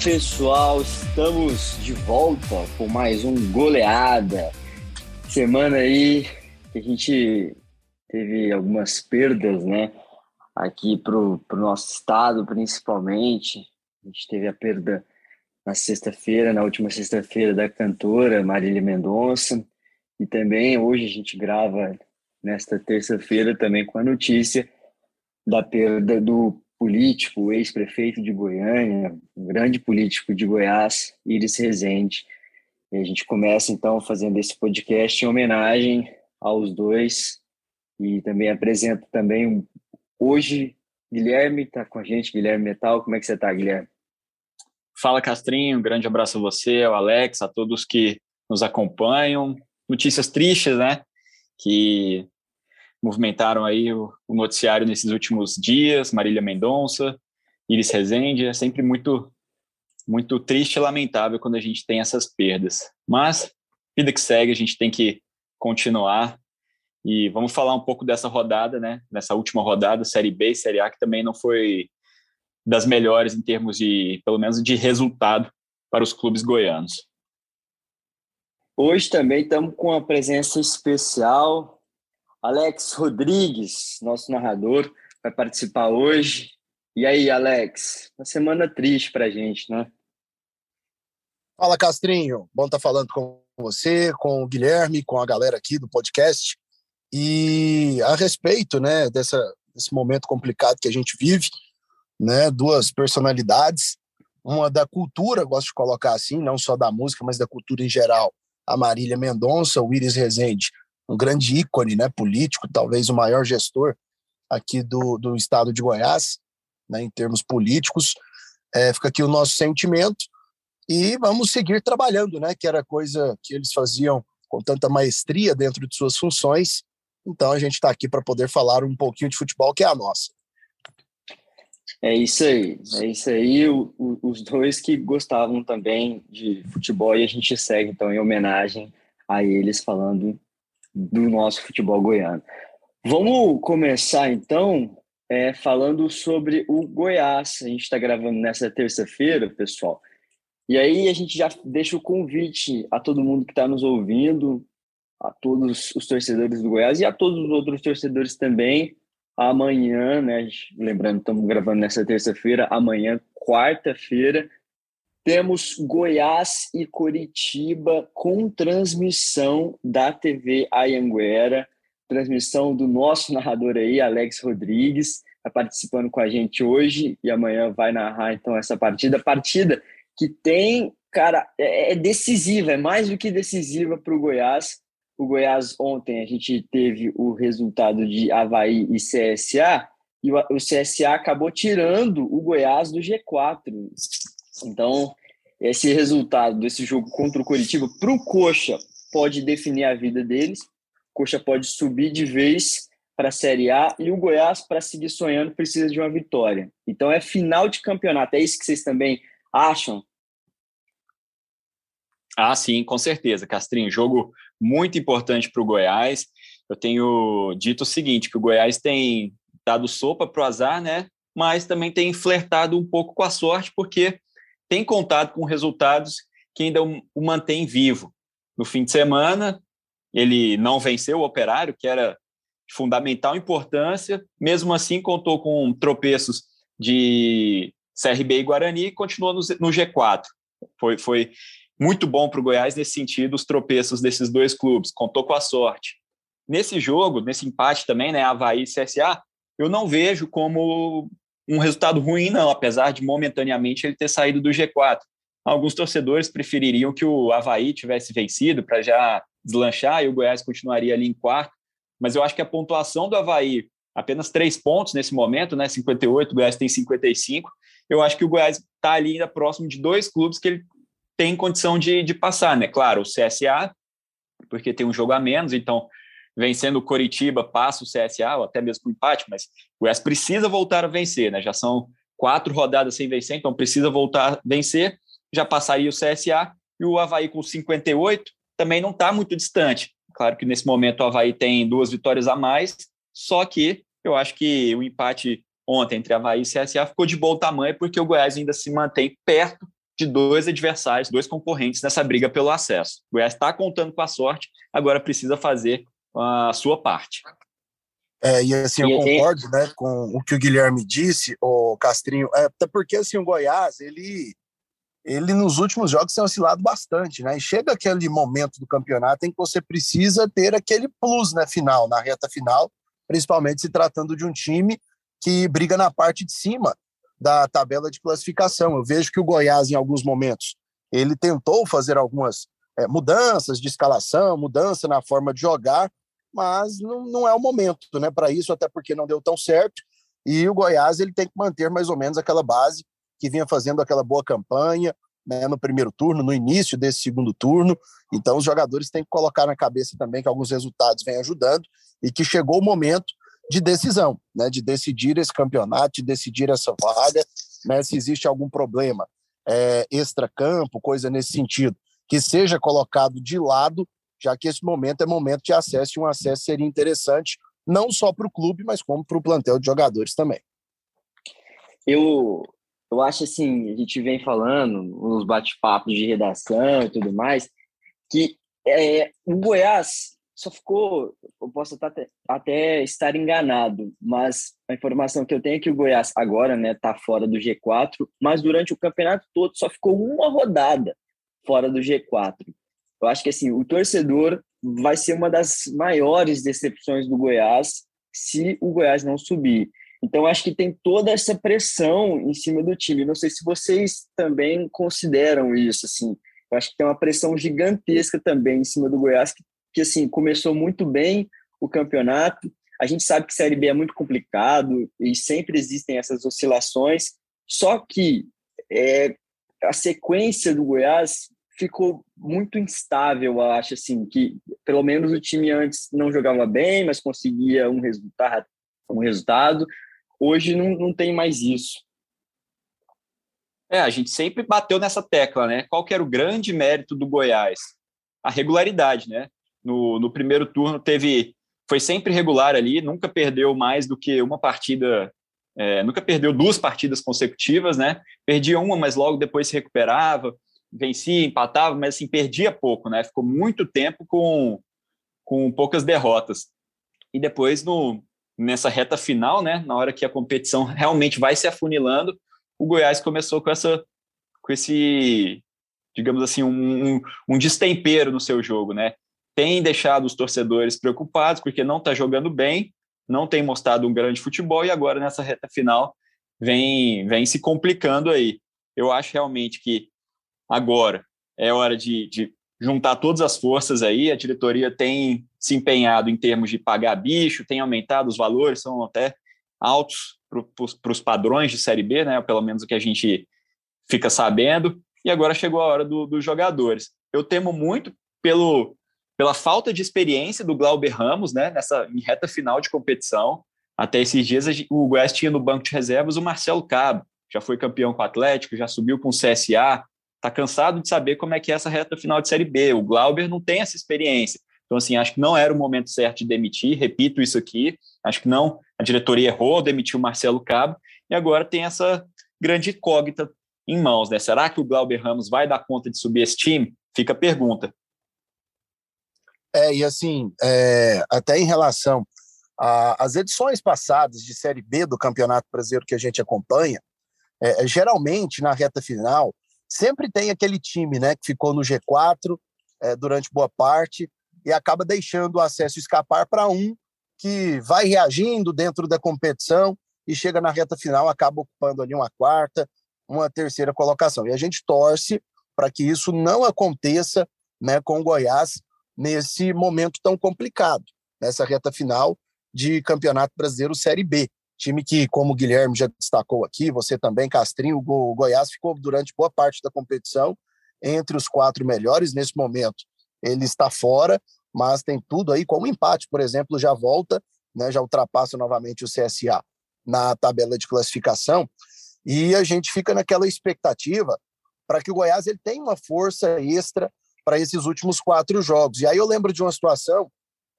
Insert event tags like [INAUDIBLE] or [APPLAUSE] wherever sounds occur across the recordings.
Pessoal, estamos de volta com mais um goleada. Semana aí que a gente teve algumas perdas, né? Aqui pro, pro nosso estado, principalmente. A gente teve a perda na sexta-feira, na última sexta-feira, da cantora Marília Mendonça. E também hoje a gente grava nesta terça-feira também com a notícia da perda do político, ex-prefeito de Goiânia, um grande político de Goiás, Iris Rezende. E a gente começa então fazendo esse podcast em homenagem aos dois e também apresento também hoje Guilherme está com a gente, Guilherme Metal. Como é que você está, Guilherme? Fala, Castrinho. Um grande abraço a você, ao Alex, a todos que nos acompanham. Notícias tristes, né? Que movimentaram aí o, o noticiário nesses últimos dias, Marília Mendonça, Iris Rezende, é sempre muito muito triste e lamentável quando a gente tem essas perdas. Mas vida que segue, a gente tem que continuar e vamos falar um pouco dessa rodada, né? Nessa última rodada, Série B e Série A, que também não foi das melhores em termos de, pelo menos, de resultado para os clubes goianos. Hoje também estamos com uma presença especial Alex Rodrigues, nosso narrador, vai participar hoje. E aí, Alex, uma semana triste para a gente, né? Fala, Castrinho. Bom estar tá falando com você, com o Guilherme, com a galera aqui do podcast. E a respeito, né, dessa, desse momento complicado que a gente vive, né, duas personalidades, uma da cultura, gosto de colocar assim, não só da música, mas da cultura em geral, a Marília Mendonça, o Iris Rezende, um grande ícone né, político, talvez o maior gestor aqui do, do estado de Goiás, né, em termos políticos. É, fica aqui o nosso sentimento e vamos seguir trabalhando, né, que era coisa que eles faziam com tanta maestria dentro de suas funções. Então a gente está aqui para poder falar um pouquinho de futebol, que é a nossa. É isso aí, é isso aí. O, o, os dois que gostavam também de futebol e a gente segue então em homenagem a eles falando do nosso futebol goiano. Vamos começar então é, falando sobre o Goiás. A gente está gravando nessa terça-feira, pessoal. E aí a gente já deixa o convite a todo mundo que está nos ouvindo, a todos os torcedores do Goiás e a todos os outros torcedores também. Amanhã, né? Lembrando, estamos gravando nessa terça-feira. Amanhã, quarta-feira, temos Goiás e Coritiba com transmissão da TV Ayanguera, transmissão do nosso narrador aí, Alex Rodrigues, está participando com a gente hoje e amanhã vai narrar então essa partida. Partida que tem, cara, é, é decisiva, é mais do que decisiva para o Goiás. O Goiás ontem a gente teve o resultado de Havaí e CSA, e o CSA acabou tirando o Goiás do G4. Então, esse resultado desse jogo contra o Coritiba para o Coxa pode definir a vida deles. O Coxa pode subir de vez para a Série A e o Goiás, para seguir sonhando, precisa de uma vitória. Então é final de campeonato. É isso que vocês também acham? Ah, sim, com certeza, Castrinho. Jogo muito importante para o Goiás. Eu tenho dito o seguinte: que o Goiás tem dado sopa para o azar, né? Mas também tem flertado um pouco com a sorte, porque tem contado com resultados que ainda o mantém vivo. No fim de semana, ele não venceu o Operário, que era de fundamental importância, mesmo assim contou com tropeços de CRB e Guarani e continuou no, G4. Foi, foi muito bom para o Goiás nesse sentido, os tropeços desses dois clubes, contou com a sorte. Nesse jogo, nesse empate também, né, Havaí e CSA, eu não vejo como um resultado ruim, não, apesar de momentaneamente ele ter saído do G4. Alguns torcedores prefeririam que o Havaí tivesse vencido para já deslanchar e o Goiás continuaria ali em quarto, mas eu acho que a pontuação do Havaí, apenas três pontos nesse momento, né, 58, o Goiás tem 55, eu acho que o Goiás está ali ainda próximo de dois clubes que ele tem condição de, de passar, né? Claro, o CSA, porque tem um jogo a menos, então vencendo o Coritiba, passa o CSA, ou até mesmo o empate, mas o Goiás precisa voltar a vencer, né? Já são quatro rodadas sem vencer, então precisa voltar a vencer, já passaria o CSA, e o Havaí com 58 também não está muito distante. Claro que nesse momento o Havaí tem duas vitórias a mais, só que eu acho que o empate ontem entre Havaí e CSA ficou de bom tamanho, porque o Goiás ainda se mantém perto de dois adversários, dois concorrentes nessa briga pelo acesso. O Goiás está contando com a sorte, agora precisa fazer a sua parte. É, e assim, eu concordo né, com o que o Guilherme disse, o Castrinho, é, até porque assim, o Goiás, ele, ele nos últimos jogos tem oscilado bastante, né? E chega aquele momento do campeonato em que você precisa ter aquele plus na né, final, na reta final, principalmente se tratando de um time que briga na parte de cima da tabela de classificação. Eu vejo que o Goiás, em alguns momentos, ele tentou fazer algumas é, mudanças de escalação, mudança na forma de jogar, mas não, não é o momento né, para isso, até porque não deu tão certo. E o Goiás ele tem que manter mais ou menos aquela base que vinha fazendo aquela boa campanha né, no primeiro turno, no início desse segundo turno. Então, os jogadores têm que colocar na cabeça também que alguns resultados vêm ajudando e que chegou o momento de decisão, né, de decidir esse campeonato, de decidir essa vaga, né, se existe algum problema é, extra-campo, coisa nesse sentido, que seja colocado de lado já que esse momento é momento de acesso e um acesso seria interessante não só para o clube, mas como para o plantel de jogadores também. Eu, eu acho assim, a gente vem falando nos bate-papos de redação e tudo mais, que é, o Goiás só ficou, eu posso até, até estar enganado, mas a informação que eu tenho é que o Goiás agora né está fora do G4, mas durante o campeonato todo só ficou uma rodada fora do G4. Eu acho que assim, o torcedor vai ser uma das maiores decepções do Goiás se o Goiás não subir. Então, acho que tem toda essa pressão em cima do time. Não sei se vocês também consideram isso. Assim, eu acho que tem uma pressão gigantesca também em cima do Goiás, que, que assim começou muito bem o campeonato. A gente sabe que Série B é muito complicado e sempre existem essas oscilações. Só que é, a sequência do Goiás ficou muito instável, eu acho, assim, que pelo menos o time antes não jogava bem, mas conseguia um resultado. Um resultado. Hoje não, não tem mais isso. É, a gente sempre bateu nessa tecla, né? Qual que era o grande mérito do Goiás? A regularidade, né? No, no primeiro turno teve, foi sempre regular ali, nunca perdeu mais do que uma partida, é, nunca perdeu duas partidas consecutivas, né? Perdia uma, mas logo depois se recuperava vencia, empatava, mas assim, perdia pouco, né? Ficou muito tempo com, com poucas derrotas. E depois, no, nessa reta final, né, na hora que a competição realmente vai se afunilando, o Goiás começou com essa com esse, digamos assim, um, um, um destempero no seu jogo, né? Tem deixado os torcedores preocupados porque não está jogando bem, não tem mostrado um grande futebol e agora nessa reta final vem vem se complicando aí. Eu acho realmente que agora é hora de, de juntar todas as forças aí. A diretoria tem se empenhado em termos de pagar bicho, tem aumentado os valores, são até altos para os padrões de Série B, né? Pelo menos o que a gente fica sabendo. E agora chegou a hora do, dos jogadores. Eu temo muito pelo, pela falta de experiência do Glauber Ramos, né? Nessa em reta final de competição. Até esses dias o Goiás tinha no banco de reservas o Marcelo Cabo, já foi campeão com o Atlético, já subiu com o CSA, está cansado de saber como é que é essa reta final de Série B. O Glauber não tem essa experiência. Então, assim, acho que não era o momento certo de demitir, repito isso aqui, acho que não, a diretoria errou, demitiu o Marcelo Cabo, e agora tem essa grande incógnita em mãos, né? Será que o Glauber Ramos vai dar conta de subir esse time? Fica a pergunta. É, e assim, é, até em relação às edições passadas de Série B do Campeonato Brasileiro que a gente acompanha, é, geralmente na reta final, sempre tem aquele time né, que ficou no G4 é, durante boa parte e acaba deixando o acesso escapar para um que vai reagindo dentro da competição e chega na reta final, acaba ocupando ali uma quarta, uma terceira colocação. E a gente torce para que isso não aconteça né, com o Goiás nesse momento tão complicado, nessa reta final de Campeonato Brasileiro Série B. Time que, como o Guilherme já destacou aqui, você também, Castrinho, o Goiás ficou durante boa parte da competição entre os quatro melhores. Nesse momento, ele está fora, mas tem tudo aí, como empate, por exemplo, já volta, né, já ultrapassa novamente o CSA na tabela de classificação. E a gente fica naquela expectativa para que o Goiás ele tenha uma força extra para esses últimos quatro jogos. E aí eu lembro de uma situação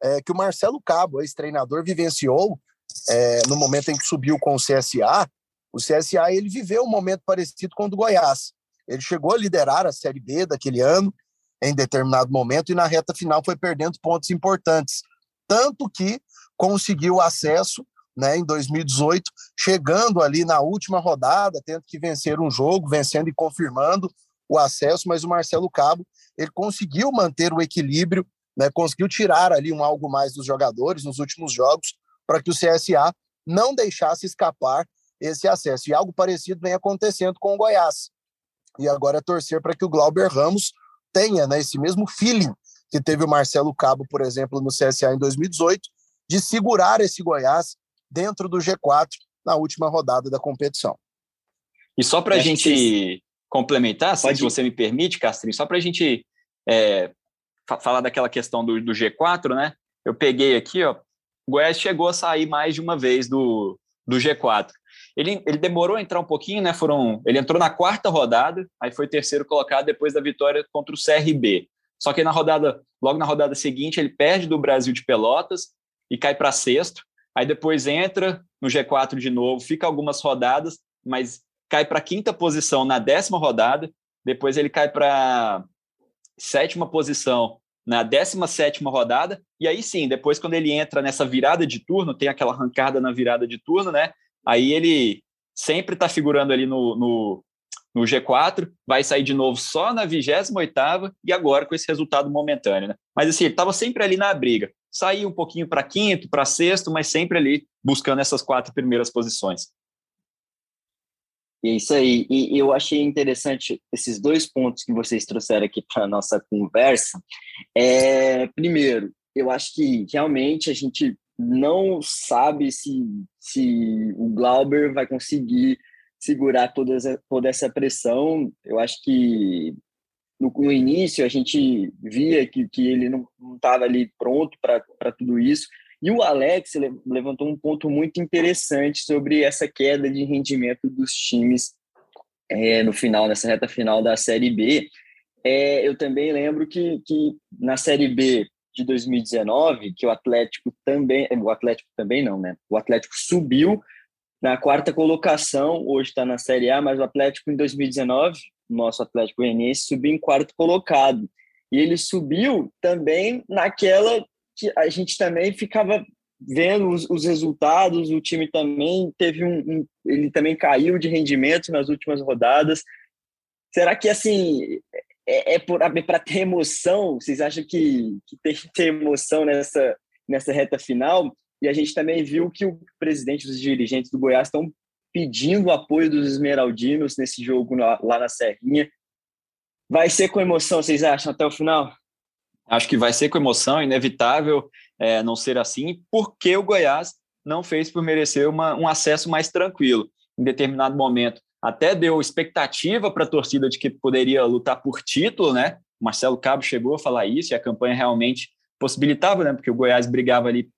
é, que o Marcelo Cabo, ex-treinador, vivenciou é, no momento em que subiu com o CSA, o CSA ele viveu um momento parecido com o do Goiás. Ele chegou a liderar a Série B daquele ano, em determinado momento, e na reta final foi perdendo pontos importantes. Tanto que conseguiu acesso né, em 2018, chegando ali na última rodada, tendo que vencer um jogo, vencendo e confirmando o acesso, mas o Marcelo Cabo ele conseguiu manter o equilíbrio, né, conseguiu tirar ali um algo mais dos jogadores nos últimos jogos para que o CSA não deixasse escapar esse acesso. E algo parecido vem acontecendo com o Goiás. E agora é torcer para que o Glauber Ramos tenha né, esse mesmo feeling que teve o Marcelo Cabo, por exemplo, no CSA em 2018, de segurar esse Goiás dentro do G4 na última rodada da competição. E só para a gente que... complementar, se você me permite, Castrinho, só para a gente é, falar daquela questão do, do, G4, né? Eu peguei aqui, ó, o Goiás chegou a sair mais de uma vez do, do G4. Ele, ele demorou a entrar um pouquinho, né? Foram, ele entrou na quarta rodada, aí foi terceiro colocado depois da vitória contra o CRB. Só que na rodada, logo na rodada seguinte, ele perde do Brasil de Pelotas e cai para sexto aí depois entra no G4 de novo, fica algumas rodadas, mas cai para quinta posição na décima rodada, depois ele cai para sétima posição na 17 rodada, e aí sim, depois quando ele entra nessa virada de turno, tem aquela arrancada na virada de turno, né? Aí ele sempre está figurando ali no, no, no, G4, vai sair de novo só na 28 e agora com esse resultado momentâneo, né? Mas assim, ele estava sempre ali na briga sair um pouquinho para quinto, para sexto, mas sempre ali buscando essas quatro primeiras posições. É isso aí. E eu achei interessante esses dois pontos que vocês trouxeram aqui para a nossa conversa. É, primeiro, eu acho que realmente a gente não sabe se, se o Glauber vai conseguir segurar toda essa, toda essa pressão. Eu acho que no, no início a gente via que, que ele não estava ali pronto para tudo isso. E o Alex levantou um ponto muito interessante sobre essa queda de rendimento dos times é, no final, nessa reta final da Série B. É, eu também lembro que, que na Série B de 2019, que o Atlético também, o Atlético também não, né? O Atlético subiu na quarta colocação, hoje está na Série A, mas o Atlético em 2019 nosso Atlético Goianiense subiu em quarto colocado. E ele subiu também naquela que a gente também ficava vendo os, os resultados, o time também teve um, um, ele também caiu de rendimento nas últimas rodadas. Será que assim é, é para ter emoção? Vocês acham que, que tem que ter emoção nessa nessa reta final? E a gente também viu que o presidente os dirigentes do Goiás estão pedindo o apoio dos esmeraldinos nesse jogo lá na Serrinha. Vai ser com emoção, vocês acham, até o final? Acho que vai ser com emoção, inevitável é, não ser assim, porque o Goiás não fez por merecer uma, um acesso mais tranquilo. Em determinado momento, até deu expectativa para a torcida de que poderia lutar por título, né? O Marcelo Cabo chegou a falar isso e a campanha realmente possibilitava, né? Porque o Goiás brigava ali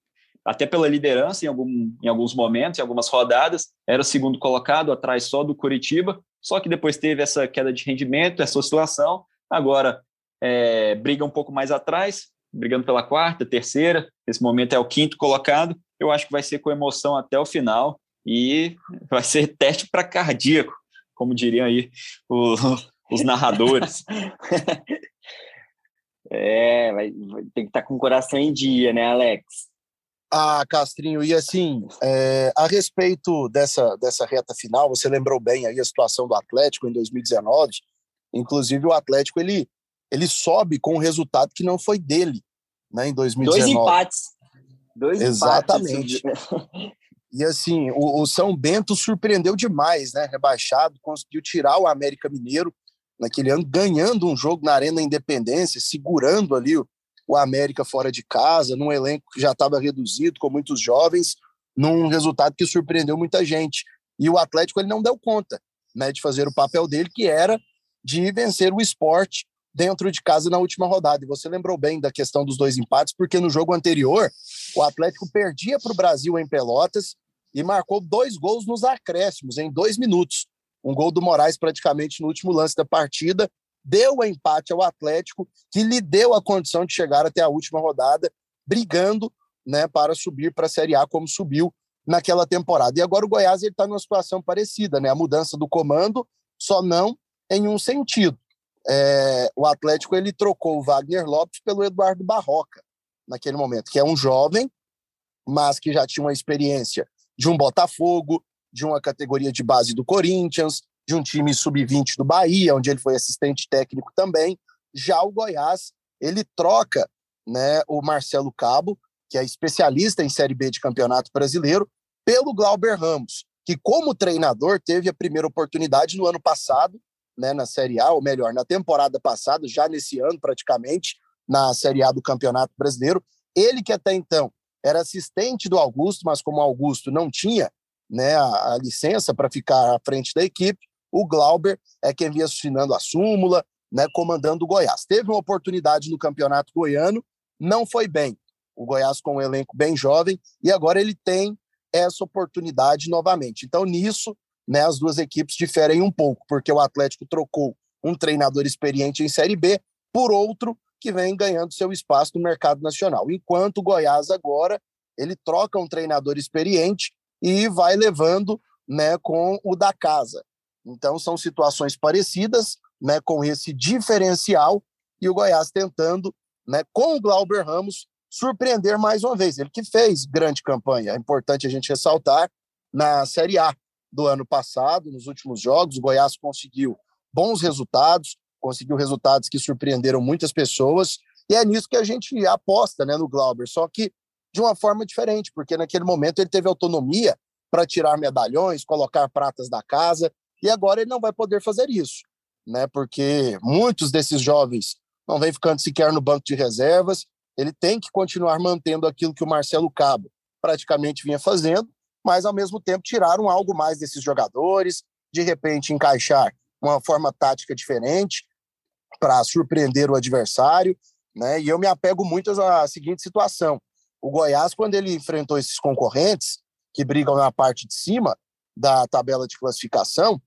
até pela liderança em, algum, em alguns momentos, em algumas rodadas, era o segundo colocado, atrás só do Curitiba, só que depois teve essa queda de rendimento, essa oscilação, agora é, briga um pouco mais atrás, brigando pela quarta, terceira, esse momento é o quinto colocado, eu acho que vai ser com emoção até o final e vai ser [LAUGHS] teste para cardíaco, como diriam aí o, [LAUGHS] os narradores. [LAUGHS] é, vai, tem que estar tá com o coração em dia, né, Alex? Ah, Castrinho, e assim, é, a respeito dessa, dessa reta final, você lembrou bem aí a situação do Atlético em 2019, inclusive o Atlético, ele, ele sobe com um resultado que não foi dele, né, em 2019. Dois empates. Dois Exatamente. Empates. E assim, o, o, São Bento surpreendeu demais, né, rebaixado, conseguiu tirar o América Mineiro naquele ano, ganhando um jogo na Arena Independência, segurando ali o, o América fora de casa, num elenco que já estava reduzido, com muitos jovens, num resultado que surpreendeu muita gente. E o Atlético ele não deu conta né, de fazer o papel dele, que era de vencer o esporte dentro de casa na última rodada. E você lembrou bem da questão dos dois empates, porque no jogo anterior o Atlético perdia para o Brasil em Pelotas e marcou dois gols nos acréscimos, em dois minutos. Um gol do Moraes praticamente no último lance da partida deu o empate ao Atlético, que lhe deu a condição de chegar até a última rodada, brigando né, para subir para a Série A como subiu naquela temporada. E agora o Goiás está numa situação parecida, né? A mudança do comando só não em um sentido. É, o Atlético ele trocou o Wagner Lopes pelo Eduardo Barroca naquele momento, que é um jovem, mas que já tinha uma experiência de um Botafogo, de uma categoria de base do Corinthians, de um time sub-20 do Bahia, onde ele foi assistente técnico também. Já o Goiás, ele troca né, o Marcelo Cabo, que é especialista em Série B de Campeonato Brasileiro, pelo Glauber Ramos, que como treinador teve a primeira oportunidade no ano passado, né, na Série A, ou melhor, na temporada passada, já nesse ano praticamente, na Série A do Campeonato Brasileiro. Ele que até então era assistente do Augusto, mas como o Augusto não tinha né, a, a licença para ficar à frente da equipe, o Glauber é quem vinha assinando a súmula, né, comandando o Goiás. Teve uma oportunidade no Campeonato Goiano, não foi bem. O Goiás com um elenco bem jovem e agora ele tem essa oportunidade novamente. Então nisso, né, as duas equipes diferem um pouco, porque o Atlético trocou um treinador experiente em Série B por outro que vem ganhando seu espaço no mercado nacional. Enquanto o Goiás agora ele troca um treinador experiente e vai levando né, com o da casa. Então são situações parecidas, né, com esse diferencial e o Goiás tentando, né, com o Glauber Ramos surpreender mais uma vez. Ele que fez grande campanha, é importante a gente ressaltar na Série A do ano passado, nos últimos jogos, o Goiás conseguiu bons resultados, conseguiu resultados que surpreenderam muitas pessoas, e é nisso que a gente aposta né, no Glauber, só que de uma forma diferente, porque naquele momento ele teve autonomia para tirar medalhões, colocar pratas da casa, e agora ele não vai poder fazer isso, né? Porque muitos desses jovens não vêm ficando sequer no banco de reservas, ele tem que continuar mantendo aquilo que o Marcelo Cabo praticamente vinha fazendo, mas ao mesmo tempo tiraram algo mais desses jogadores, de repente encaixar uma forma tática diferente, para surpreender o adversário, né? E eu me apego muito à seguinte situação: o Goiás, quando ele enfrentou esses concorrentes que brigam na parte de cima da tabela de classificação,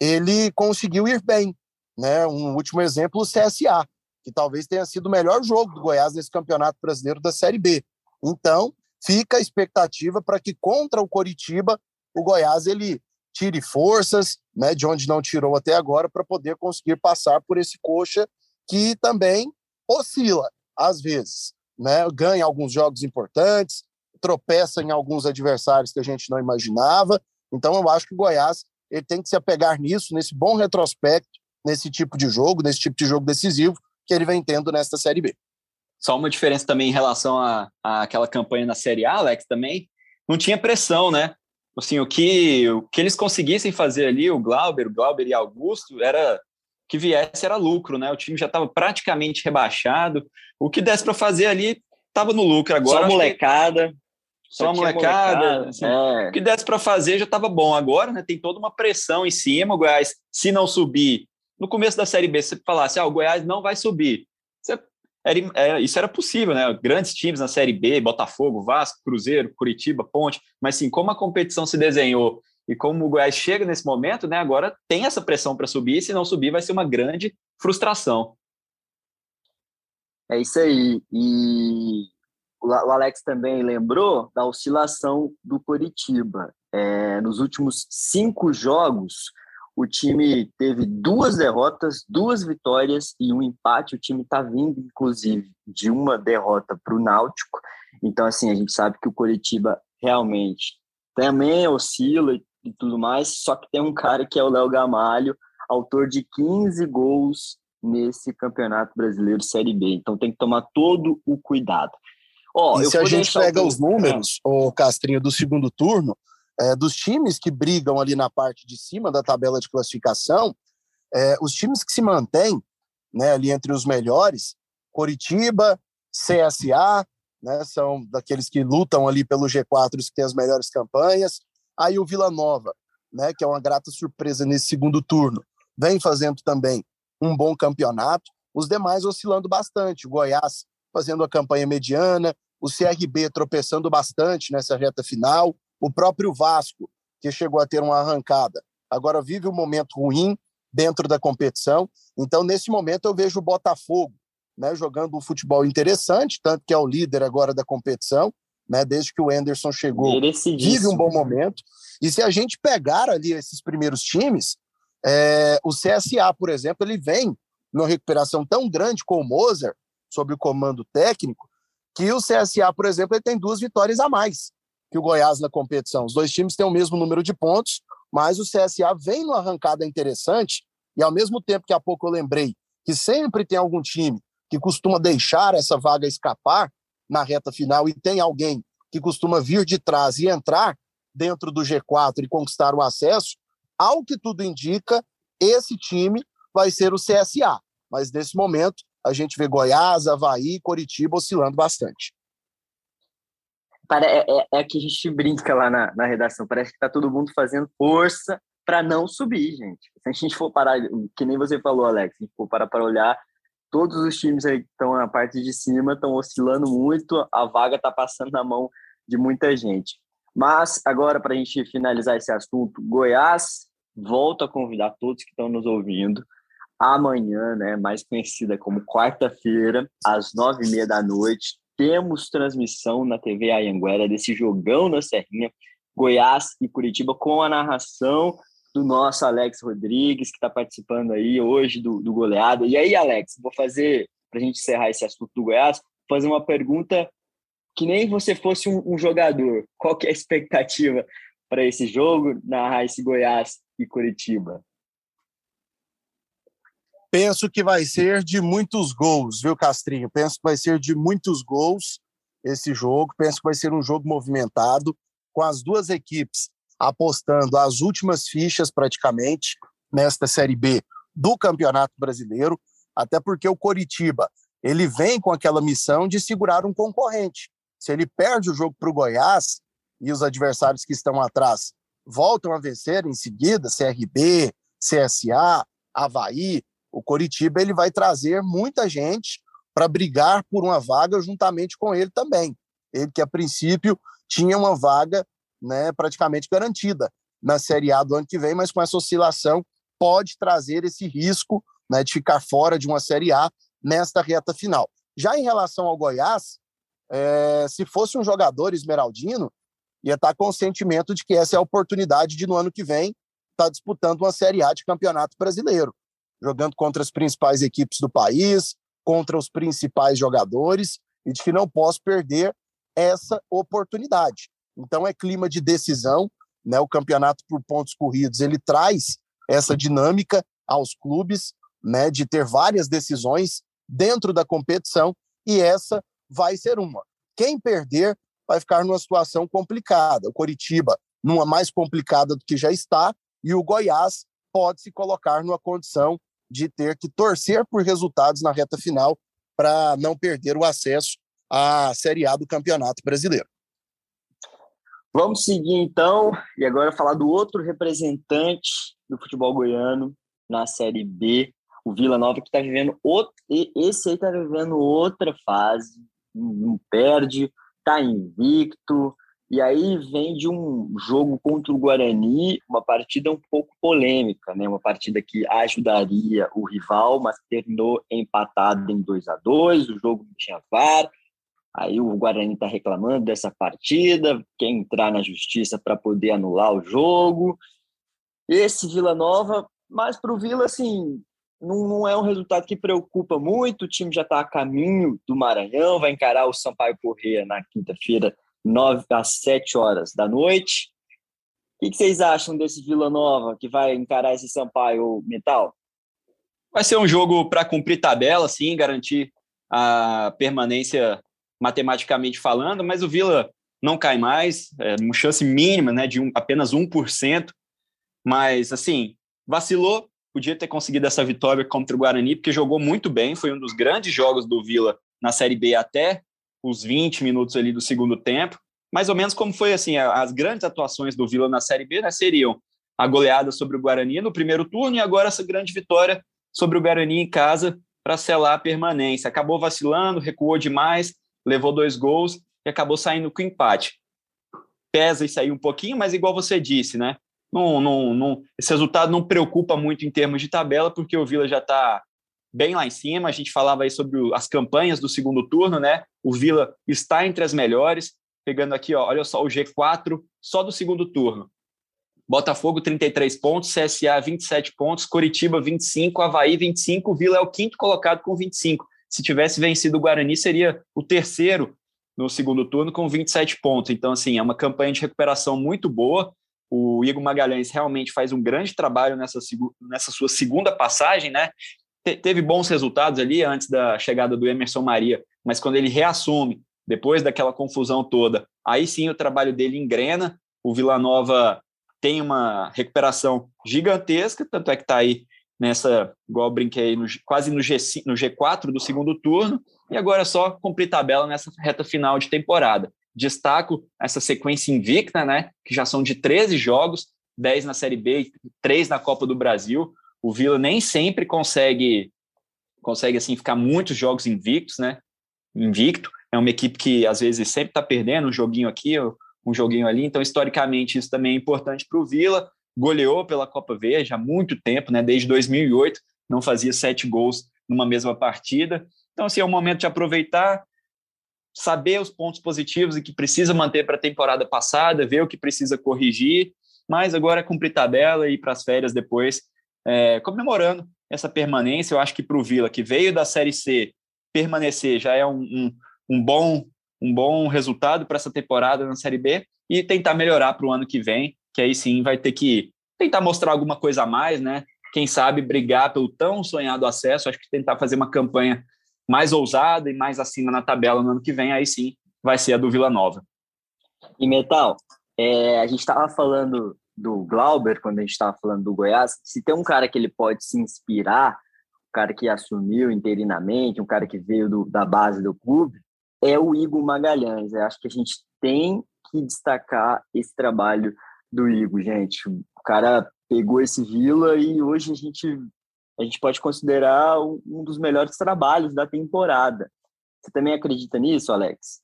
ele conseguiu ir bem, né? Um último exemplo, o CSA, que talvez tenha sido o melhor jogo do Goiás nesse Campeonato Brasileiro da Série B. Então, fica a expectativa para que contra o Coritiba o Goiás ele tire forças, né, de onde não tirou até agora, para poder conseguir passar por esse coxa que também oscila às vezes, né? Ganha alguns jogos importantes, tropeça em alguns adversários que a gente não imaginava. Então eu acho que o Goiás ele tem que se apegar nisso, nesse bom retrospecto, nesse tipo de jogo, nesse tipo de jogo decisivo que ele vem tendo nesta Série B. Só uma diferença também em relação à aquela campanha na Série A, Alex, também não tinha pressão, né? assim, o que, o que eles conseguissem fazer ali, o Glauber, o Glauber e Augusto, era que viesse era lucro, né? O time já estava praticamente rebaixado. O que desse para fazer ali estava no lucro agora. Só molecada. Só, só molecada. molecada assim, é. O que desse para fazer já estava bom. Agora, né? Tem toda uma pressão em cima. O Goiás, se não subir, no começo da Série B, se você falasse, ah, o Goiás não vai subir. Era, era, isso era possível, né? Grandes times na Série B, Botafogo, Vasco, Cruzeiro, Curitiba, Ponte, mas sim, como a competição se desenhou e como o Goiás chega nesse momento, né? Agora tem essa pressão para subir, e se não subir, vai ser uma grande frustração. É isso aí. E o Alex também lembrou da oscilação do Coritiba. É, nos últimos cinco jogos, o time teve duas derrotas, duas vitórias e um empate. O time está vindo, inclusive, de uma derrota para o Náutico. Então, assim, a gente sabe que o Coritiba realmente também oscila e tudo mais, só que tem um cara que é o Léo Gamalho, autor de 15 gols nesse Campeonato Brasileiro Série B. Então tem que tomar todo o cuidado. Oh, se a gente pega os números, o Castrinho, do segundo turno, é, dos times que brigam ali na parte de cima da tabela de classificação, é, os times que se mantêm né, ali entre os melhores, Coritiba, CSA, né, são daqueles que lutam ali pelo G4, os que têm as melhores campanhas. Aí o Vila Nova, né, que é uma grata surpresa nesse segundo turno, vem fazendo também um bom campeonato. Os demais oscilando bastante. O Goiás fazendo a campanha mediana, o CRB tropeçando bastante nessa reta final. O próprio Vasco, que chegou a ter uma arrancada, agora vive um momento ruim dentro da competição. Então, nesse momento, eu vejo o Botafogo né, jogando um futebol interessante, tanto que é o líder agora da competição, né, desde que o Anderson chegou, vive um bom momento. E se a gente pegar ali esses primeiros times, É, o CSA, por exemplo, ele vem numa recuperação tão grande com o Moser, sob o comando técnico, que o CSA, por exemplo, ele tem duas vitórias a mais que o Goiás na competição. Os dois times têm o mesmo número de pontos, mas o CSA vem numa arrancada interessante, e ao mesmo tempo que há pouco eu lembrei que sempre tem algum time que costuma deixar essa vaga escapar na reta final e tem alguém que costuma vir de trás e entrar dentro do G4 e conquistar o acesso, ao que tudo indica, esse time vai ser o CSA. Mas nesse momento, a gente vê Goiás, Havaí e Coritiba oscilando bastante. É, é, é que a gente brinca lá na, na redação, parece que está todo mundo fazendo força para não subir, gente. Se a gente for parar, que nem você falou, Alex, se a gente for parar para olhar, todos os times aí que estão na parte de cima estão oscilando muito, a vaga está passando na mão de muita gente. Mas agora, para a gente finalizar esse assunto, Goiás volta a convidar todos que estão nos ouvindo amanhã, né, mais conhecida como quarta-feira, às nove e meia da noite, temos transmissão na TV Ayanguera desse jogão na Serrinha, Goiás e Curitiba, com a narração do nosso Alex Rodrigues, que está participando aí hoje do, do goleado. E aí, Alex, vou fazer, para a gente encerrar esse assunto do Goiás, fazer uma pergunta que nem você fosse um, um jogador. Qual que é a expectativa para esse jogo, narrar esse Goiás e Curitiba? Penso que vai ser de muitos gols, viu, Castrinho? Penso que vai ser de muitos gols esse jogo. Penso que vai ser um jogo movimentado, com as duas equipes apostando as últimas fichas praticamente nesta Série B do Campeonato Brasileiro, até porque o Coritiba ele vem com aquela missão de segurar um concorrente. Se ele perde o jogo para o Goiás e os adversários que estão atrás voltam a vencer em seguida, CRB, CSA, Havaí, o Coritiba ele vai trazer muita gente para brigar por uma vaga juntamente com ele também. Ele que a princípio tinha uma vaga né, praticamente garantida na Série A do ano que vem, mas com essa oscilação pode trazer esse risco né, de ficar fora de uma Série A nesta reta final. Já em relação ao Goiás, é, se fosse um jogador esmeraldino, ia estar com o sentimento de que essa é a oportunidade de, no ano que vem, estar tá disputando uma Série A de Campeonato Brasileiro, jogando contra as principais equipes do país, contra os principais jogadores, e de que não posso perder essa oportunidade. Então é clima de decisão, né? O campeonato por pontos corridos ele traz essa dinâmica aos clubes, né? De ter várias decisões dentro da competição e essa vai ser uma. Quem perder vai ficar numa situação complicada. O Coritiba numa mais complicada do que já está e o Goiás pode se colocar numa condição de ter que torcer por resultados na reta final para não perder o acesso à Série A do Campeonato Brasileiro. Vamos seguir então e agora falar do outro representante do futebol goiano na Série B, o Vila Nova, que está vivendo outro, esse aí está vivendo outra fase, não perde, está invicto, e aí vem de um jogo contra o Guarani, uma partida um pouco polêmica, né? Uma partida que ajudaria o rival, mas terminou empatado em 2 a 2 o jogo não tinha VAR, Aí o Guarani está reclamando dessa partida, quer entrar na justiça para poder anular o jogo. Esse Vila Nova, mas para o Vila, assim, não, não, é um resultado que preocupa muito. O time já está a caminho do Maranhão, vai encarar o Sampaio Corrêa na quinta-feira, 9 às 7 horas da noite. O que, vocês acham desse Vila Nova que vai encarar esse Sampaio Metal? Vai ser um jogo para cumprir tabela, sim, garantir a permanência matematicamente falando, mas o Vila não cai mais, é uma chance mínima, né, de um, apenas 1%, mas assim, vacilou, podia ter conseguido essa vitória contra o Guarani, porque jogou muito bem, foi um dos grandes jogos do Vila na Série B até os 20 minutos ali do segundo tempo, mais ou menos como foi assim, as grandes atuações do Vila na Série B, né, seriam a goleada sobre o Guarani no primeiro turno e agora essa grande vitória sobre o Guarani em casa para selar a permanência. Acabou vacilando, recuou demais, levou dois gols e acabou saindo com empate. Pesa isso aí um pouquinho, mas igual você disse, né? Não, não, não, esse resultado não preocupa muito em termos de tabela, porque o Vila já está bem lá em cima. A gente falava aí sobre as campanhas do segundo turno, né? O Vila está entre as melhores, pegando aqui, ó, olha só, o G4 só do segundo turno. Botafogo 33 pontos, CSA 27 pontos, Coritiba 25, Havaí 25, Vila é o quinto colocado com 25. Se tivesse vencido o Guarani, seria o terceiro no segundo turno com 27 pontos. Então, assim, é uma campanha de recuperação muito boa. O Igor Magalhães realmente faz um grande trabalho nessa, nessa sua segunda passagem, né? Te teve bons resultados ali antes da chegada do Emerson Maria, mas quando ele reassume, depois daquela confusão toda, aí sim o trabalho dele engrena. O Vila Nova tem uma recuperação gigantesca, tanto é que está aí nessa, igual eu brinquei, no, quase no, G, no G4 do segundo turno, e agora é só cumprir tabela nessa reta final de temporada. Destaco essa sequência invicta, né, que já são de 13 jogos, 10 na Série B e 3 na Copa do Brasil. O Vila nem sempre consegue consegue assim ficar muitos jogos invictos, né? Invicto. É uma equipe que às vezes sempre está perdendo um joguinho aqui, um joguinho ali. Então, historicamente, isso também é importante para o Vila. Goleou pela Copa Verde há muito tempo, né? Desde 2008, não fazia sete gols numa mesma partida. Então, assim, é o momento de aproveitar, saber os pontos positivos e que precisa manter para a temporada passada, ver o que precisa corrigir, mas agora é cumprir tabela e ir para as férias depois, é, comemorando essa permanência. Eu acho que para o Vila, que veio da Série C, permanecer já é um, um, um bom um bom resultado para essa temporada na Série B e tentar melhorar para o ano que vem, que aí sim vai ter que tentar mostrar alguma coisa a mais, né? Quem sabe brigar pelo tão sonhado acesso, acho que tentar fazer uma campanha mais ousada e mais acima na tabela no ano que vem, aí sim vai ser a do Vila Nova. E Metal, é, a gente estava falando do Glauber, quando a gente estava falando do Goiás, se tem um cara que ele pode se inspirar, um cara que assumiu interinamente, um cara que veio do, da base do clube, é o Igor Magalhães. Eu acho que a gente tem que destacar esse trabalho do Igor, gente. O cara pegou esse Vila e hoje a gente, a gente pode considerar um dos melhores trabalhos da temporada. Você também acredita nisso, Alex?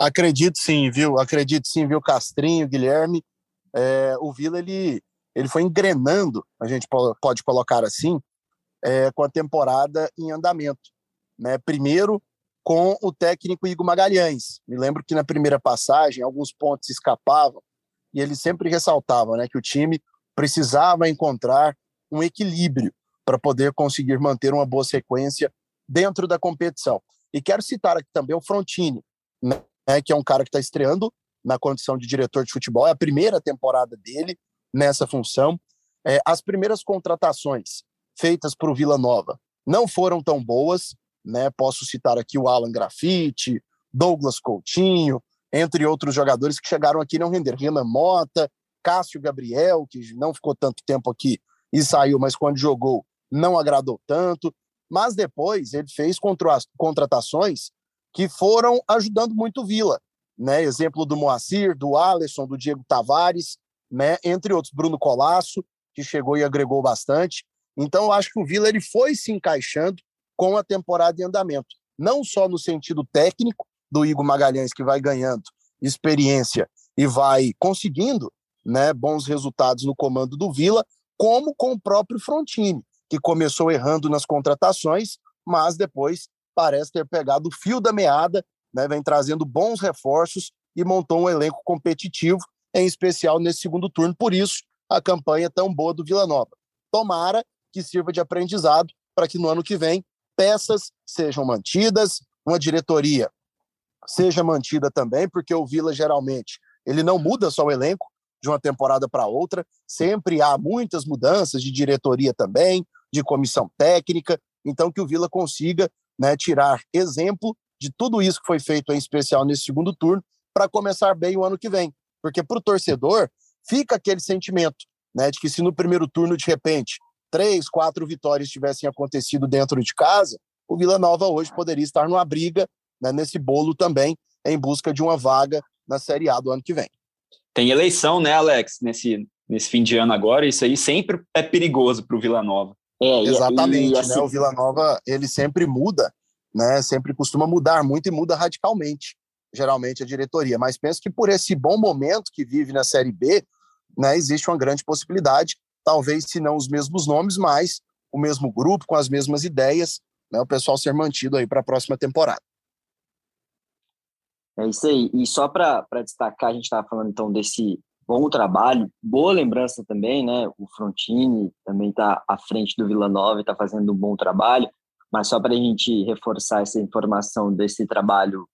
Acredito sim, viu? Acredito sim, viu? Castrinho, Guilherme. É, o Vila, ele, ele foi engrenando, a gente pode colocar assim, é, com a temporada em andamento. Né? Primeiro, com o técnico Igor Magalhães. Me lembro que na primeira passagem alguns pontos escapavam e ele sempre ressaltava né, que o time precisava encontrar um equilíbrio para poder conseguir manter uma boa sequência dentro da competição. E quero citar aqui também o Frontini, né, que é um cara que está estreando na condição de diretor de futebol, é a primeira temporada dele nessa função. É, as primeiras contratações feitas para o Vila Nova não foram tão boas, né? Posso citar aqui o Alan Graffiti, Douglas Coutinho, entre outros jogadores que chegaram aqui e não renderam. Renan Mota, Cássio Gabriel, que não ficou tanto tempo aqui e saiu, mas quando jogou não agradou tanto. Mas depois ele fez contratações que foram ajudando muito o Vila. Né? Exemplo do Moacir, do Alisson, do Diego Tavares, né? entre outros, Bruno Colasso, que chegou e agregou bastante. Então, eu acho que o Vila ele foi se encaixando com a temporada em andamento. Não só no sentido técnico do Igor Magalhães, que vai ganhando experiência e vai conseguindo né, bons resultados no comando do Vila, como com o próprio Frontini, que começou errando nas contratações, mas depois parece ter pegado o fio da meada, né, vem trazendo bons reforços e montou um elenco competitivo, em especial nesse segundo turno. Por isso, a campanha tão boa do Vila Nova. Tomara que sirva de aprendizado para que no ano que vem peças sejam mantidas, uma diretoria seja mantida também, porque o Vila geralmente ele não muda só o elenco de uma temporada para outra, sempre há muitas mudanças de diretoria também, de comissão técnica, então que o Vila consiga né, tirar exemplo de tudo isso que foi feito em especial nesse segundo turno para começar bem o ano que vem, porque para o torcedor fica aquele sentimento né, de que se no primeiro turno de repente três, quatro vitórias tivessem acontecido dentro de casa, o Vila Nova hoje poderia estar numa briga né, nesse bolo também, em busca de uma vaga na Série A do ano que vem. Tem eleição, né, Alex, nesse, nesse fim de ano agora, isso aí sempre é perigoso para o Vila Nova. É, Exatamente, e, assim... né? O Vila Nova ele sempre muda, né? Sempre costuma mudar muito e muda radicalmente, geralmente a diretoria. Mas penso que por esse bom momento que vive na Série B, né, existe uma grande possibilidade talvez se não os mesmos nomes, mas o mesmo grupo, com as mesmas ideias, né, o pessoal ser mantido aí para a próxima temporada. É isso aí. E só para destacar, a gente estava falando então desse, bom trabalho, boa lembrança também, né? O Frontini também está à frente do Vila Nova e está fazendo um bom trabalho, mas só para a gente reforçar essa informação desse trabalho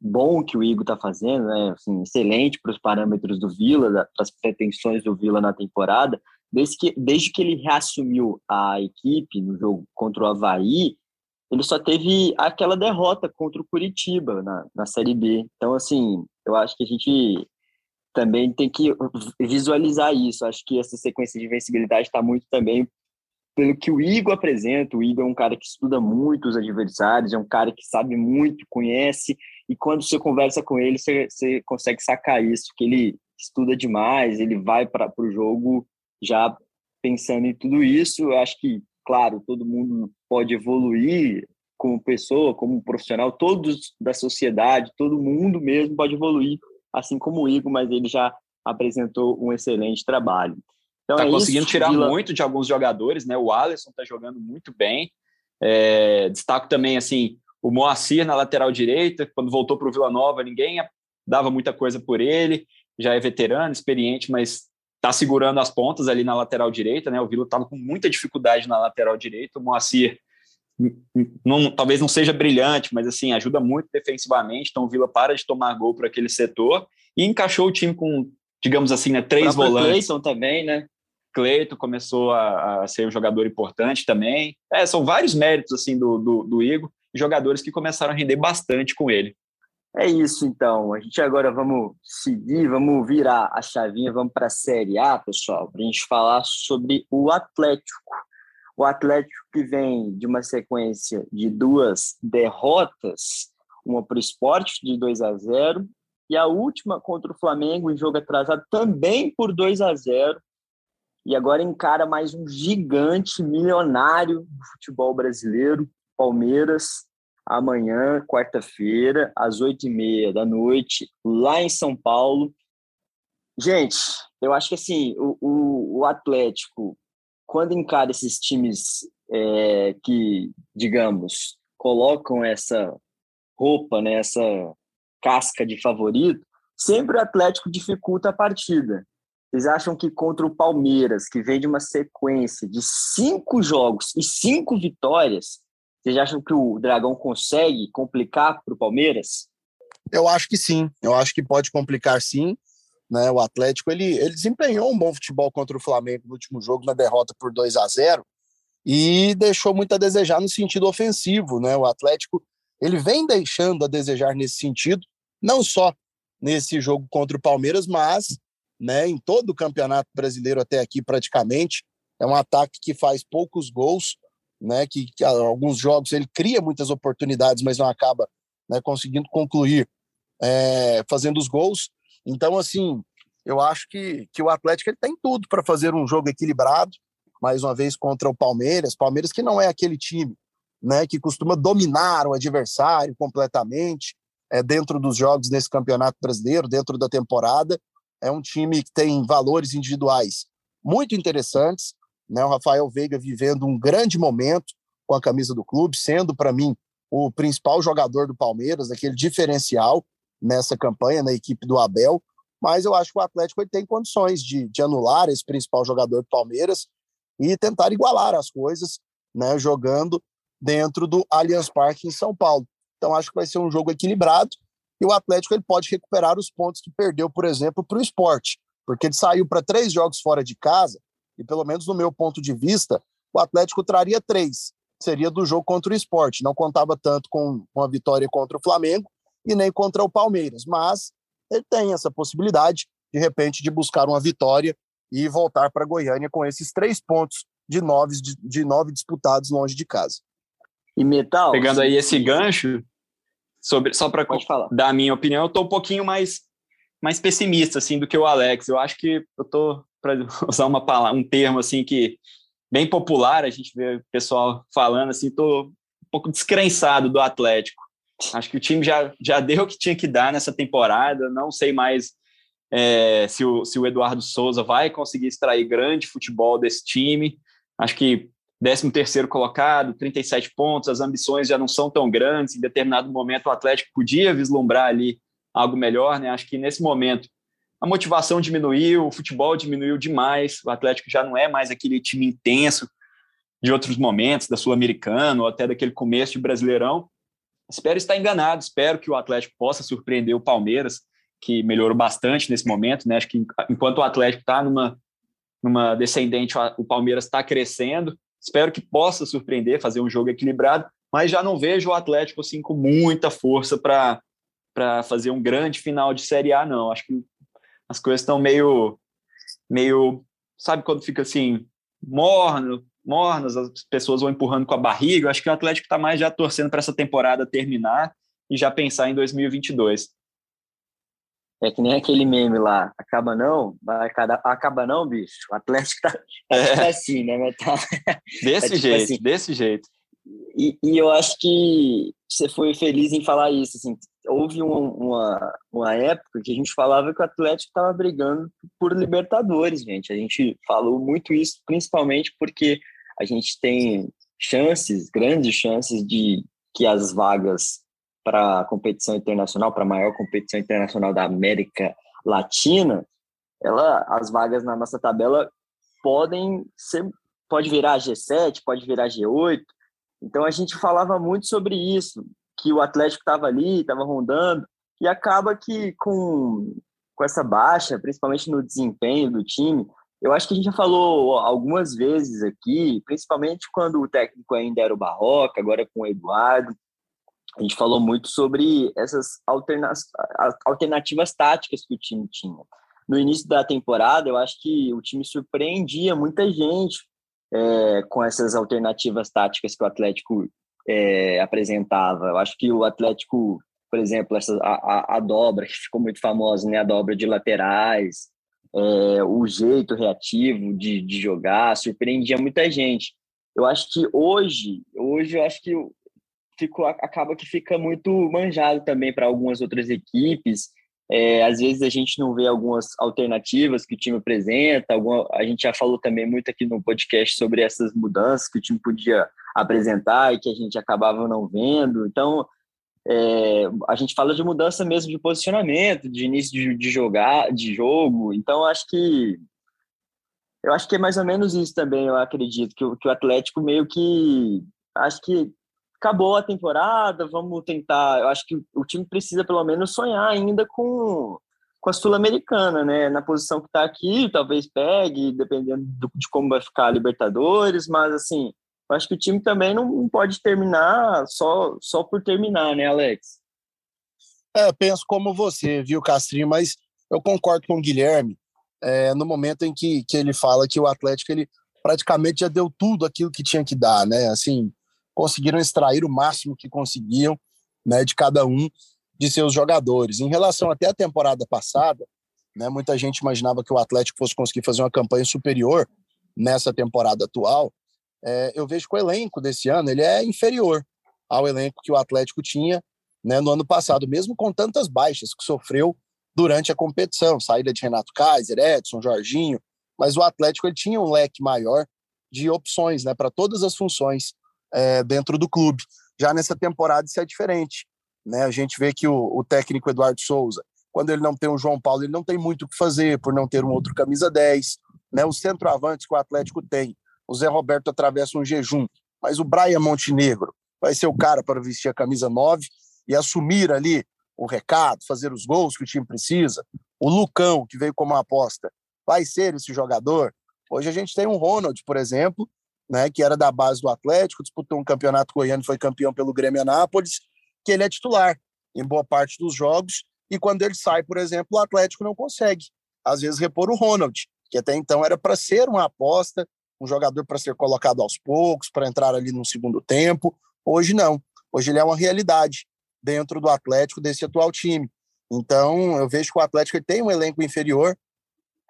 bom que o Igor está fazendo, né? Assim, excelente para os parâmetros do Vila, para as pretensões do Vila na temporada. Desde que, desde que ele reassumiu a equipe no jogo contra o Havaí, ele só teve aquela derrota contra o Curitiba na, na Série B. Então, assim, eu acho que a gente também tem que visualizar isso. Acho que essa sequência de invencibilidade está muito também pelo que o Igor apresenta. O Igor é um cara que estuda muito os adversários, é um cara que sabe muito, conhece, e quando você conversa com ele, você, você consegue sacar isso, que ele estuda demais, ele vai para o jogo já pensando em tudo isso. Eu acho que, claro, todo mundo pode evoluir como pessoa, como profissional, todos da sociedade, todo mundo mesmo pode evoluir, assim como o Igor, mas ele já apresentou um excelente trabalho. Então, tá é conseguindo isso, tirar Vila... muito de alguns jogadores, né? O Alisson está jogando muito bem. É, destaco também assim o Moacir na lateral direita, quando voltou para o Vila Nova, ninguém dava muita coisa por ele. Já é veterano, experiente, mas está segurando as pontas ali na lateral direita, né? O Vila estava com muita dificuldade na lateral direita. O Moacir não, talvez não seja brilhante, mas assim ajuda muito defensivamente. Então o Vila para de tomar gol para aquele setor e encaixou o time com, digamos assim, né, três volantes. Cleiton também, né? Cleito começou a, a, ser um jogador importante também. É, são vários méritos assim do, do, do Igor, jogadores que começaram a render bastante com ele. É isso, então. A gente agora vamos seguir, vamos virar a chavinha, vamos para a Série A, pessoal, para a gente falar sobre o Atlético. O Atlético que vem de uma sequência de duas derrotas, uma para o esporte de 2 a 0 e a última contra o Flamengo em jogo atrasado também por 2 a 0 e agora encara mais um gigante milionário do futebol brasileiro, Palmeiras, amanhã, quarta-feira, às oito e meia da noite, lá em São Paulo. Gente, eu acho que assim, o, o, o Atlético, quando encara esses times é, que, digamos, colocam essa roupa, né, essa casca de favorito, sempre o Atlético dificulta a partida. Vocês acham que contra o Palmeiras, que vem de uma sequência de cinco jogos e cinco vitórias, vocês acham que o Dragão consegue complicar para o Palmeiras? Eu acho que sim. Eu acho que pode complicar sim. Né? O Atlético ele, ele desempenhou um bom futebol contra o Flamengo no último jogo, na derrota por 2 a 0 e deixou muito a desejar no sentido ofensivo. Né? O Atlético ele vem deixando a desejar nesse sentido, não só nesse jogo contra o Palmeiras, mas né, em todo o Campeonato Brasileiro até aqui praticamente. É um ataque que faz poucos gols, né, que, que alguns jogos ele cria muitas oportunidades, mas não acaba né, conseguindo concluir é, fazendo os gols. Então, assim, eu acho que, que o Atlético ele tem tudo para fazer um jogo equilibrado, mais uma vez contra o Palmeiras. Palmeiras que não é aquele time né, que costuma dominar o adversário completamente é, dentro dos jogos nesse campeonato brasileiro, dentro da temporada. É um time que tem valores individuais muito interessantes. Né? O Rafael Veiga vivendo um grande momento com a camisa do clube, sendo para mim o principal jogador do Palmeiras, aquele diferencial nessa campanha na equipe do Abel. Mas eu acho que o Atlético ele tem condições de, de anular esse principal jogador do Palmeiras e tentar igualar as coisas, né, jogando dentro do Allianz Parque em São Paulo. Então acho que vai ser um jogo equilibrado e o Atlético ele pode recuperar os pontos que perdeu, por exemplo, para o esporte, porque ele saiu para três jogos fora de casa, e pelo menos no meu ponto de vista, o Atlético traria três. Seria do jogo contra o esporte. Não contava tanto com uma vitória contra o Flamengo e nem contra o Palmeiras. Mas ele tem essa possibilidade, de repente, de buscar uma vitória e voltar para Goiânia com esses três pontos de nove, de nove disputados longe de casa. E Metal. Pegando aí esse gancho, sobre só para dar a minha opinião, eu estou um pouquinho mais mais pessimista assim do que o Alex. Eu acho que eu tô para [LAUGHS] usar uma palavra, um termo assim que bem popular, a gente vê o pessoal falando assim, tô um pouco descrençado do Atlético. Acho que o time já, já deu o que tinha que dar nessa temporada, não sei mais é, se, o, se o Eduardo Souza vai conseguir extrair grande futebol desse time. Acho que 13 terceiro colocado, 37 pontos, as ambições já não são tão grandes, em determinado momento o Atlético podia vislumbrar ali algo melhor, né? Acho que nesse momento a motivação diminuiu, o futebol diminuiu demais, o Atlético já não é mais aquele time intenso de outros momentos, da Sul-Americana ou até daquele começo de Brasileirão. Espero estar enganado, espero que o Atlético possa surpreender o Palmeiras, que melhorou bastante nesse momento, né? Acho que enquanto o Atlético está numa, numa descendente, o Palmeiras está crescendo. Espero que possa surpreender, fazer um jogo equilibrado, mas já não vejo o Atlético assim com muita força para para fazer um grande final de Série A, não. Acho que as coisas estão meio, meio, sabe quando fica assim morno, mornas, as pessoas vão empurrando com a barriga. Acho que o Atlético está mais já torcendo para essa temporada terminar e já pensar em 2022. É que nem aquele meme lá, acaba não, vai acaba não, bicho. O Atlético tá, tá é. assim, né? Mas tá, desse tá, tipo jeito, assim. desse jeito. E, e, eu acho que você foi feliz em falar isso. Assim, houve um, uma, uma época que a gente falava que o Atlético estava brigando por Libertadores, gente. A gente falou muito isso, principalmente porque a gente tem chances, grandes chances de que as vagas para a competição internacional, para a maior competição internacional da América Latina, ela, as vagas na nossa tabela podem ser, pode virar G7, pode virar G8. Então a gente falava muito sobre isso, que o Atlético estava ali, estava rondando, e acaba que com, com essa baixa, principalmente no desempenho do time, eu acho que a gente já falou algumas vezes aqui, principalmente quando o técnico ainda era o Barroca, agora com o Eduardo, a gente falou muito sobre essas alterna alternativas táticas que o time tinha. No início da temporada, eu acho que o time surpreendia muita gente é, com essas alternativas táticas que o Atlético é, apresentava. Eu acho que o Atlético, por exemplo, essa, a, a, dobra, que ficou muito famosa, né? a dobra de laterais, é, o jeito reativo de, de jogar, surpreendia muita gente. Eu acho que hoje, hoje eu acho que ficou, acaba que fica muito manjado também para algumas outras equipes. É, às vezes a gente não vê algumas alternativas que o time apresenta. Alguma, a gente já falou também muito aqui no podcast sobre essas mudanças que o time podia apresentar e que a gente acabava não vendo. Então, é, a gente fala de mudança mesmo de posicionamento, de início de, de jogar, de jogo. Então, acho que eu acho que é mais ou menos isso também. Eu acredito que, que o Atlético meio que acho que acabou a temporada, vamos tentar. Eu acho que o time precisa pelo menos sonhar ainda com, com a Sul-Americana, né? Na posição que está aqui, talvez pegue, dependendo do, de como vai ficar a Libertadores, mas assim, eu acho que o time também não pode terminar só, só por terminar, né, Alex? É, penso como você, viu, Castrinho, mas eu concordo com o Guilherme é, no momento em que, que ele fala que o Atlético ele praticamente já deu tudo aquilo que tinha que dar, né? Assim, conseguiram extrair o máximo que conseguiam, né, de cada um de seus jogadores. Em relação até a temporada passada, né, muita gente imaginava que o Atlético fosse conseguir fazer uma campanha superior nessa temporada atual, é, eu vejo que o elenco desse ano ele é inferior ao elenco que o Atlético tinha né, no ano passado, mesmo com tantas baixas que sofreu durante a competição, saída de Renato Kaiser, Edson, Jorginho, mas o Atlético ele tinha um leque maior de opções né, para todas as funções é, dentro do clube. Já nessa temporada isso é diferente. Né? A gente vê que o, o técnico Eduardo Souza, quando ele não tem o João Paulo, ele não tem muito o que fazer por não ter um outro camisa 10. Né? Os centroavantes que o Atlético tem o Zé Roberto atravessa um jejum, mas o Brian Montenegro vai ser o cara para vestir a camisa 9 e assumir ali o recado, fazer os gols que o time precisa. O Lucão, que veio como aposta, vai ser esse jogador. Hoje a gente tem um Ronald, por exemplo, né, que era da base do Atlético, disputou um campeonato goiano foi campeão pelo Grêmio Anápolis, que ele é titular em boa parte dos jogos, e quando ele sai, por exemplo, o Atlético não consegue, às vezes, repor o Ronald, que até então era para ser uma aposta, um jogador para ser colocado aos poucos, para entrar ali no segundo tempo. Hoje não. Hoje ele é uma realidade dentro do Atlético desse atual time. Então, eu vejo que o Atlético tem um elenco inferior,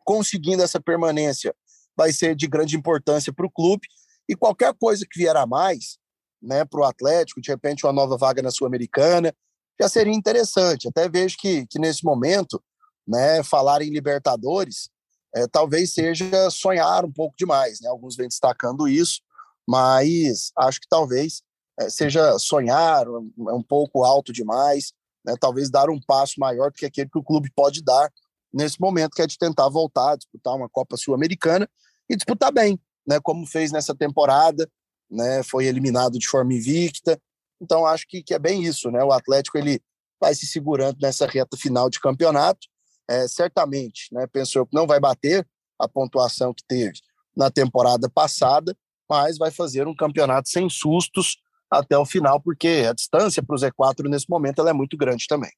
conseguindo essa permanência vai ser de grande importância para o clube e qualquer coisa que vier a mais, né, para o Atlético, de repente uma nova vaga na Sul-Americana, já seria interessante. Até vejo que, que nesse momento, né, falar em Libertadores é, talvez seja sonhar um pouco demais, né? Alguns vêm destacando isso, mas acho que talvez é, seja sonhar um, um pouco alto demais, né? Talvez dar um passo maior do que aquele que o clube pode dar nesse momento, que é de tentar voltar a disputar uma Copa Sul-Americana e disputar bem, né, como fez nessa temporada, né, foi eliminado de forma invicta. Então acho que, que é bem isso, né? O Atlético ele vai se segurando nessa reta final de campeonato. É, certamente, né, pensou que não vai bater a pontuação que teve na temporada passada, mas vai fazer um campeonato sem sustos até o final, porque a distância para o Z4 nesse momento ela é muito grande também.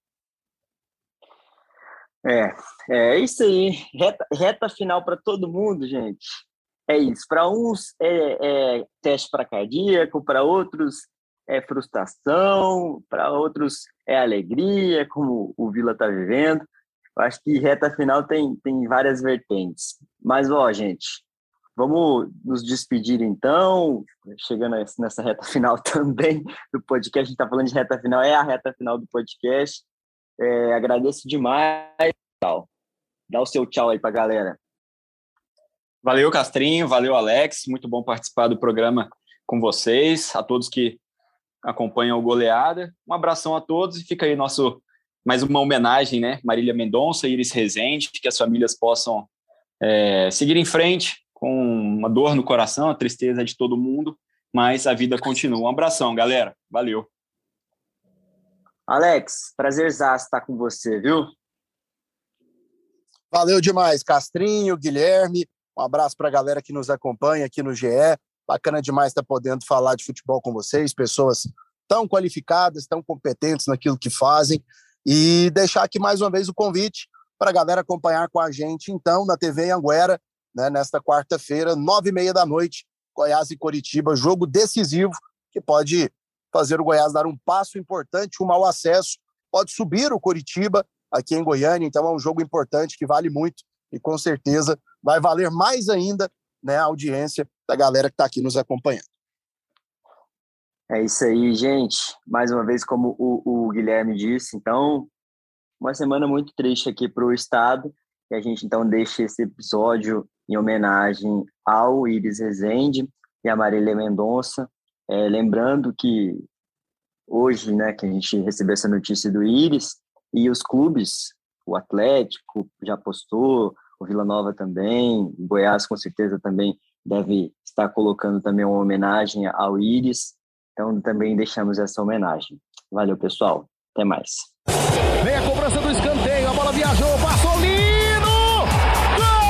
É, é isso aí. Reta, reta final para todo mundo, gente. É isso. Para uns é, é teste para cardíaco, para outros é frustração, para outros é alegria, como o Vila está vivendo. Eu acho que reta final tem, tem várias vertentes. Mas, ó, gente, vamos nos despedir então, chegando nessa reta final [LAUGHS] também do podcast. A gente está falando de reta final, é a reta final do podcast. É, agradeço demais. Dá o seu tchau aí para a galera. Valeu, Castrinho. Valeu, Alex. Muito bom participar do programa com vocês. A todos que acompanham o Goleada. Um abração a todos e fica aí nosso mais uma homenagem, né? Marília Mendonça, Iris Rezende, que as famílias possam é, seguir em frente com uma dor no coração, a tristeza de todo mundo, mas a vida continua. Um abração, galera. Valeu. Alex, prazer estar com você, viu? Valeu demais, Castrinho, Guilherme. Um abraço para a galera que nos acompanha aqui no GE. Bacana demais estar podendo falar de futebol com vocês, pessoas tão qualificadas, tão competentes naquilo que fazem. E deixar aqui mais uma vez o convite para a galera acompanhar com a gente, então, na TV Anguera, né, nesta quarta-feira, nove e meia da noite, Goiás e Coritiba, jogo decisivo que pode fazer o Goiás dar um passo importante rumo ao acesso, pode subir o Coritiba aqui em Goiânia, então é um jogo importante que vale muito e com certeza vai valer mais ainda né, a audiência da galera que está aqui nos acompanhando. É isso aí, gente. Mais uma vez, como o, o Guilherme disse, então, uma semana muito triste aqui para o Estado, e a gente então deixa esse episódio em homenagem ao Iris Rezende e a Marília Mendonça, é, lembrando que hoje, né, que a gente recebeu essa notícia do Iris, e os clubes, o Atlético já postou, o Vila Nova também, o Goiás com certeza também deve estar colocando também uma homenagem ao Íris. Então também deixamos essa homenagem. Valeu, pessoal. Até mais. Vem a cobrança do escanteio, a bola viajou, passou lindo! Gol!